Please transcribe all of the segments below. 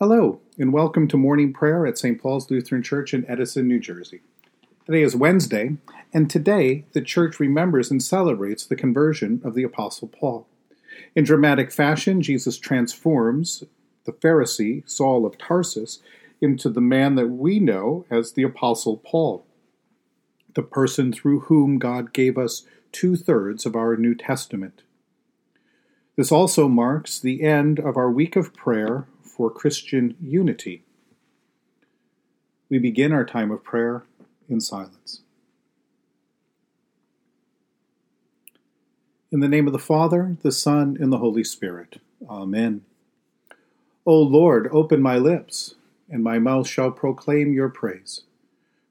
Hello, and welcome to morning prayer at St. Paul's Lutheran Church in Edison, New Jersey. Today is Wednesday, and today the church remembers and celebrates the conversion of the Apostle Paul. In dramatic fashion, Jesus transforms the Pharisee, Saul of Tarsus, into the man that we know as the Apostle Paul, the person through whom God gave us two thirds of our New Testament. This also marks the end of our week of prayer for Christian unity. We begin our time of prayer in silence. In the name of the Father, the Son, and the Holy Spirit. Amen. O Lord, open my lips, and my mouth shall proclaim your praise.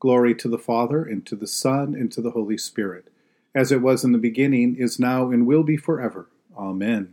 Glory to the Father, and to the Son, and to the Holy Spirit, as it was in the beginning, is now, and will be forever. Amen.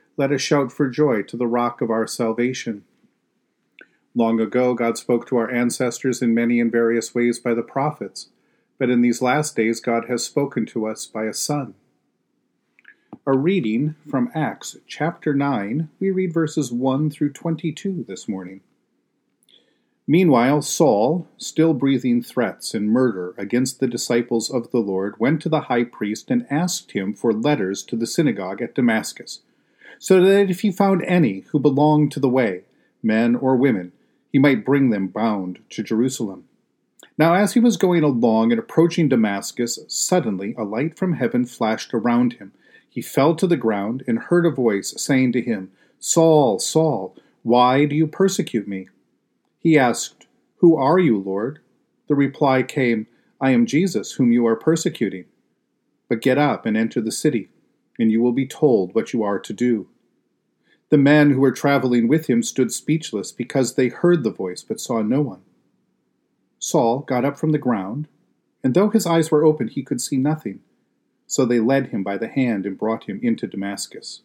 Let us shout for joy to the rock of our salvation. Long ago, God spoke to our ancestors in many and various ways by the prophets, but in these last days, God has spoken to us by a Son. A reading from Acts chapter 9, we read verses 1 through 22 this morning. Meanwhile, Saul, still breathing threats and murder against the disciples of the Lord, went to the high priest and asked him for letters to the synagogue at Damascus so that if he found any who belonged to the way, men or women, he might bring them bound to Jerusalem. Now, as he was going along and approaching Damascus, suddenly a light from heaven flashed around him. He fell to the ground and heard a voice saying to him, Saul, Saul, why do you persecute me? He asked, Who are you, Lord? The reply came, I am Jesus, whom you are persecuting. But get up and enter the city, and you will be told what you are to do. The men who were traveling with him stood speechless because they heard the voice but saw no one. Saul got up from the ground, and though his eyes were open, he could see nothing. So they led him by the hand and brought him into Damascus.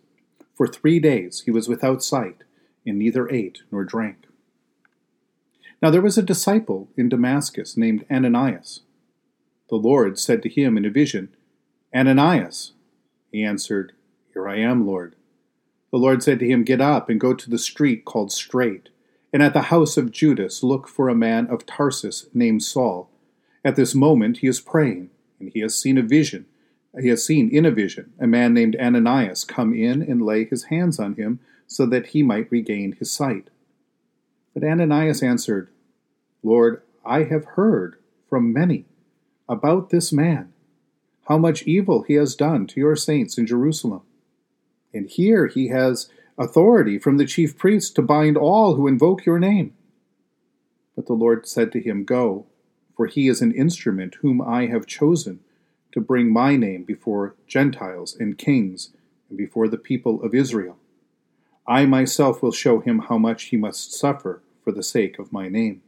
For three days he was without sight, and neither ate nor drank. Now there was a disciple in Damascus named Ananias. The Lord said to him in a vision, Ananias. He answered, Here I am, Lord. The Lord said to him, Get up and go to the street called Straight, and at the house of Judas look for a man of Tarsus named Saul. At this moment he is praying, and he has seen a vision. He has seen in a vision a man named Ananias come in and lay his hands on him so that he might regain his sight. But Ananias answered, Lord, I have heard from many about this man, how much evil he has done to your saints in Jerusalem. And here he has authority from the chief priests to bind all who invoke your name. But the Lord said to him, Go, for he is an instrument whom I have chosen to bring my name before Gentiles and kings and before the people of Israel. I myself will show him how much he must suffer for the sake of my name.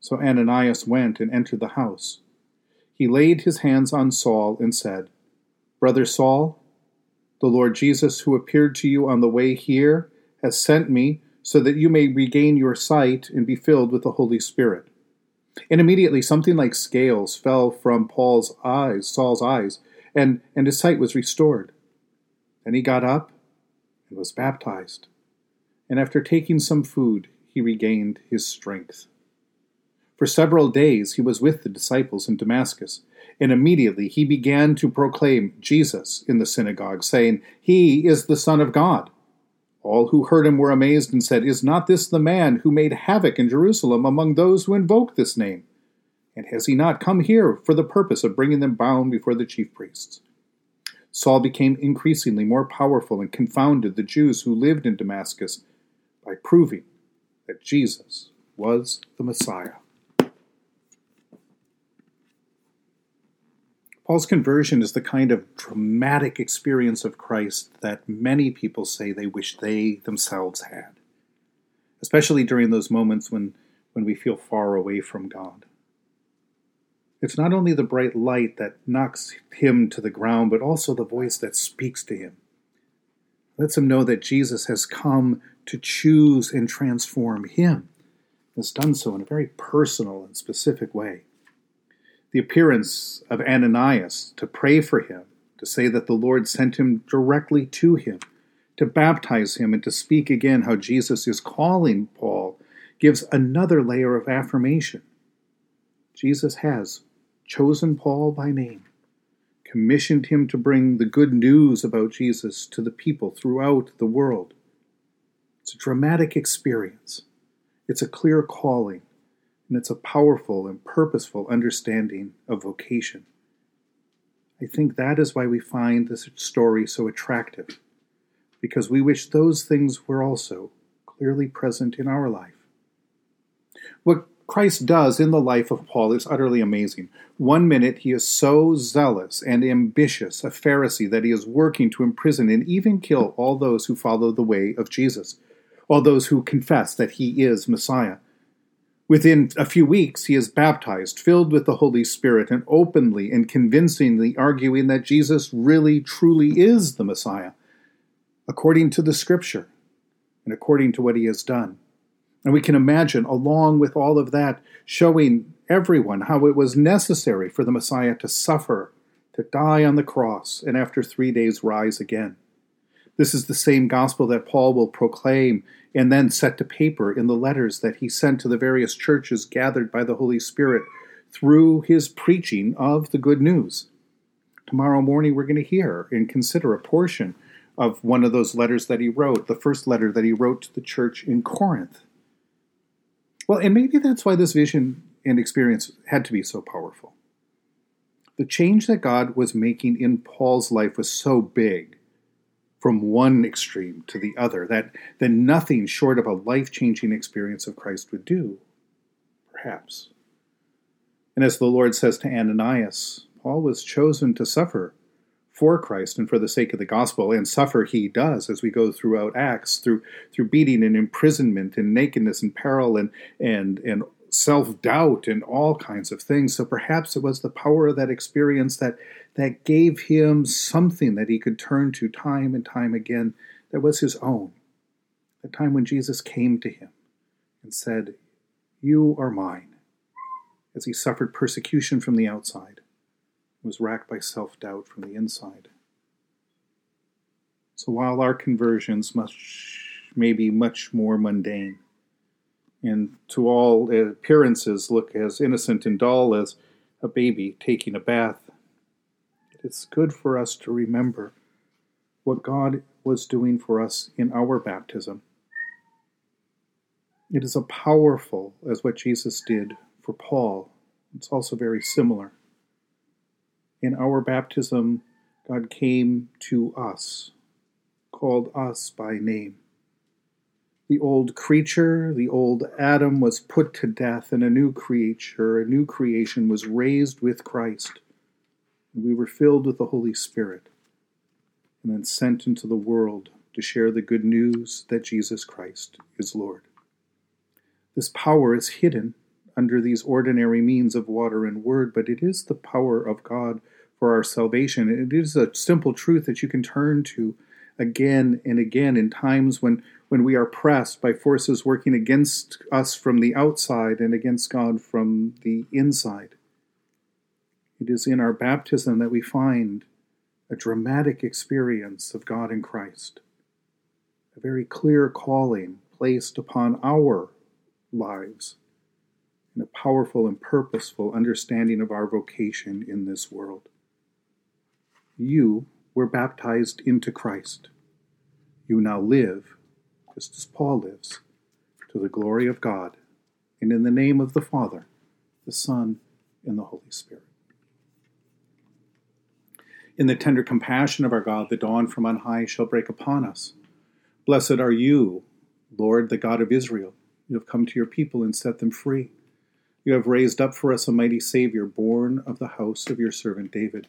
So Ananias went and entered the house. He laid his hands on Saul and said, Brother Saul, the Lord Jesus, who appeared to you on the way here, has sent me so that you may regain your sight and be filled with the Holy Spirit. And immediately something like scales fell from Paul's eyes, Saul's eyes, and, and his sight was restored. Then he got up and was baptized. And after taking some food, he regained his strength. For several days he was with the disciples in Damascus and immediately he began to proclaim Jesus in the synagogue, saying, He is the Son of God. All who heard him were amazed and said, Is not this the man who made havoc in Jerusalem among those who invoke this name? And has he not come here for the purpose of bringing them bound before the chief priests? Saul became increasingly more powerful and confounded the Jews who lived in Damascus by proving that Jesus was the Messiah. Paul's conversion is the kind of dramatic experience of Christ that many people say they wish they themselves had, especially during those moments when, when we feel far away from God. It's not only the bright light that knocks him to the ground, but also the voice that speaks to him. Lets him know that Jesus has come to choose and transform him, has done so in a very personal and specific way the appearance of Ananias to pray for him, to say that the Lord sent him directly to him, to baptize him, and to speak again how Jesus is calling Paul gives another layer of affirmation. Jesus has chosen Paul by name, commissioned him to bring the good news about Jesus to the people throughout the world. It's a dramatic experience. It's a clear calling and it's a powerful and purposeful understanding of vocation. I think that is why we find this story so attractive, because we wish those things were also clearly present in our life. What Christ does in the life of Paul is utterly amazing. One minute he is so zealous and ambitious, a Pharisee, that he is working to imprison and even kill all those who follow the way of Jesus, all those who confess that he is Messiah. Within a few weeks, he is baptized, filled with the Holy Spirit, and openly and convincingly arguing that Jesus really, truly is the Messiah, according to the Scripture and according to what he has done. And we can imagine, along with all of that, showing everyone how it was necessary for the Messiah to suffer, to die on the cross, and after three days rise again. This is the same gospel that Paul will proclaim and then set to paper in the letters that he sent to the various churches gathered by the Holy Spirit through his preaching of the good news. Tomorrow morning, we're going to hear and consider a portion of one of those letters that he wrote, the first letter that he wrote to the church in Corinth. Well, and maybe that's why this vision and experience had to be so powerful. The change that God was making in Paul's life was so big from one extreme to the other that, that nothing short of a life changing experience of Christ would do, perhaps. And as the Lord says to Ananias, Paul was chosen to suffer for Christ and for the sake of the gospel, and suffer he does as we go throughout Acts, through through beating and imprisonment and nakedness and peril and and and self doubt and all kinds of things. So perhaps it was the power of that experience that, that gave him something that he could turn to time and time again that was his own. The time when Jesus came to him and said, You are mine. As he suffered persecution from the outside, was racked by self doubt from the inside. So while our conversions must may be much more mundane, and to all appearances look as innocent and dull as a baby taking a bath. It's good for us to remember what God was doing for us in our baptism. It is as powerful as what Jesus did for Paul. It's also very similar. In our baptism, God came to us, called us by name. The old creature, the old Adam, was put to death, and a new creature, a new creation, was raised with Christ. And we were filled with the Holy Spirit, and then sent into the world to share the good news that Jesus Christ is Lord. This power is hidden under these ordinary means of water and word, but it is the power of God for our salvation. It is a simple truth that you can turn to again and again in times when when we are pressed by forces working against us from the outside and against God from the inside. It is in our baptism that we find a dramatic experience of God in Christ, a very clear calling placed upon our lives, and a powerful and purposeful understanding of our vocation in this world. You were baptized into Christ. You now live just as Paul lives, to the glory of God, and in the name of the Father, the Son, and the Holy Spirit. In the tender compassion of our God, the dawn from on high shall break upon us. Blessed are you, Lord, the God of Israel. You have come to your people and set them free. You have raised up for us a mighty Savior, born of the house of your servant David.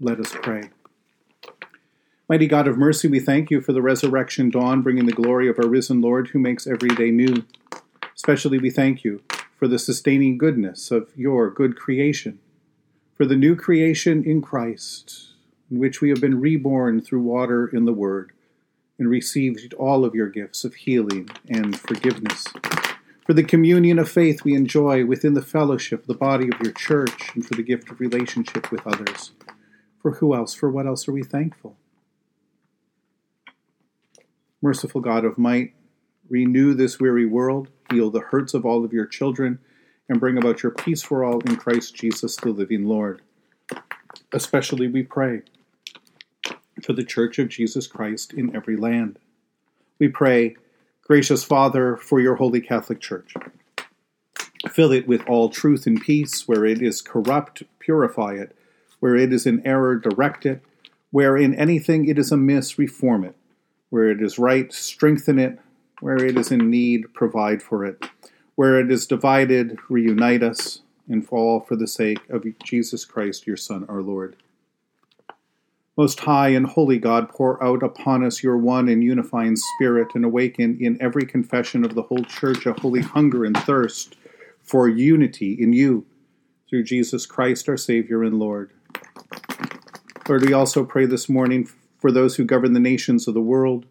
Let us pray. Mighty God of mercy, we thank you for the resurrection dawn, bringing the glory of our risen Lord who makes every day new. Especially, we thank you for the sustaining goodness of your good creation, for the new creation in Christ, in which we have been reborn through water in the Word, and received all of your gifts of healing and forgiveness. For the communion of faith we enjoy within the fellowship, of the body of your church, and for the gift of relationship with others. For who else, for what else are we thankful? Merciful God of might, renew this weary world, heal the hurts of all of your children, and bring about your peace for all in Christ Jesus, the living Lord. Especially we pray for the Church of Jesus Christ in every land. We pray, gracious Father, for your holy Catholic Church. Fill it with all truth and peace. Where it is corrupt, purify it. Where it is in error, direct it. Where in anything it is amiss, reform it where it is right, strengthen it. Where it is in need, provide for it. Where it is divided, reunite us, and fall for the sake of Jesus Christ, your Son, our Lord. Most high and holy God, pour out upon us your one and unifying Spirit, and awaken in every confession of the whole Church a holy hunger and thirst for unity in you, through Jesus Christ, our Savior and Lord. Lord, we also pray this morning for those who govern the nations of the world,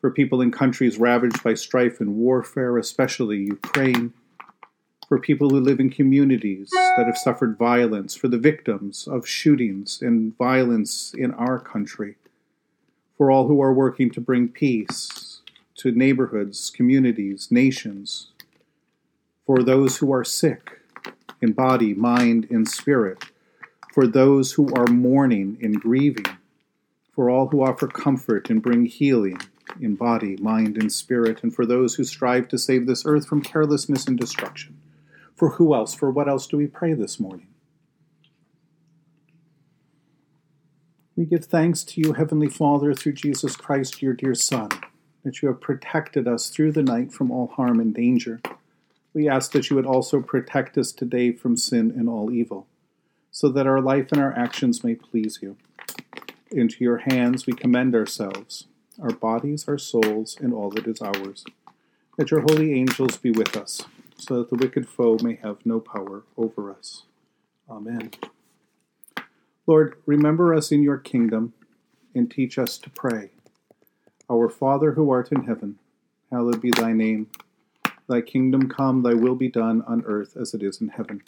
for people in countries ravaged by strife and warfare, especially Ukraine, for people who live in communities that have suffered violence, for the victims of shootings and violence in our country, for all who are working to bring peace to neighborhoods, communities, nations, for those who are sick in body, mind, and spirit, for those who are mourning and grieving for all who offer comfort and bring healing in body, mind, and spirit, and for those who strive to save this earth from carelessness and destruction. For who else, for what else do we pray this morning? We give thanks to you, Heavenly Father, through Jesus Christ, your dear Son, that you have protected us through the night from all harm and danger. We ask that you would also protect us today from sin and all evil, so that our life and our actions may please you. Into your hands we commend ourselves, our bodies, our souls, and all that is ours. Let your holy angels be with us, so that the wicked foe may have no power over us. Amen. Lord, remember us in your kingdom and teach us to pray. Our Father who art in heaven, hallowed be thy name. Thy kingdom come, thy will be done on earth as it is in heaven.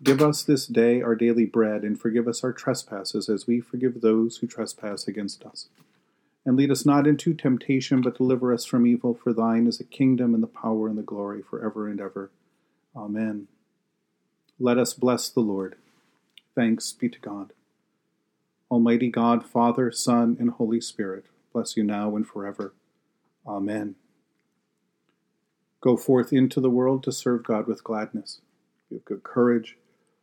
Give us this day our daily bread, and forgive us our trespasses, as we forgive those who trespass against us. And lead us not into temptation, but deliver us from evil. For thine is the kingdom, and the power, and the glory, for ever and ever. Amen. Let us bless the Lord. Thanks be to God. Almighty God, Father, Son, and Holy Spirit, bless you now and forever. Amen. Go forth into the world to serve God with gladness. Be of good courage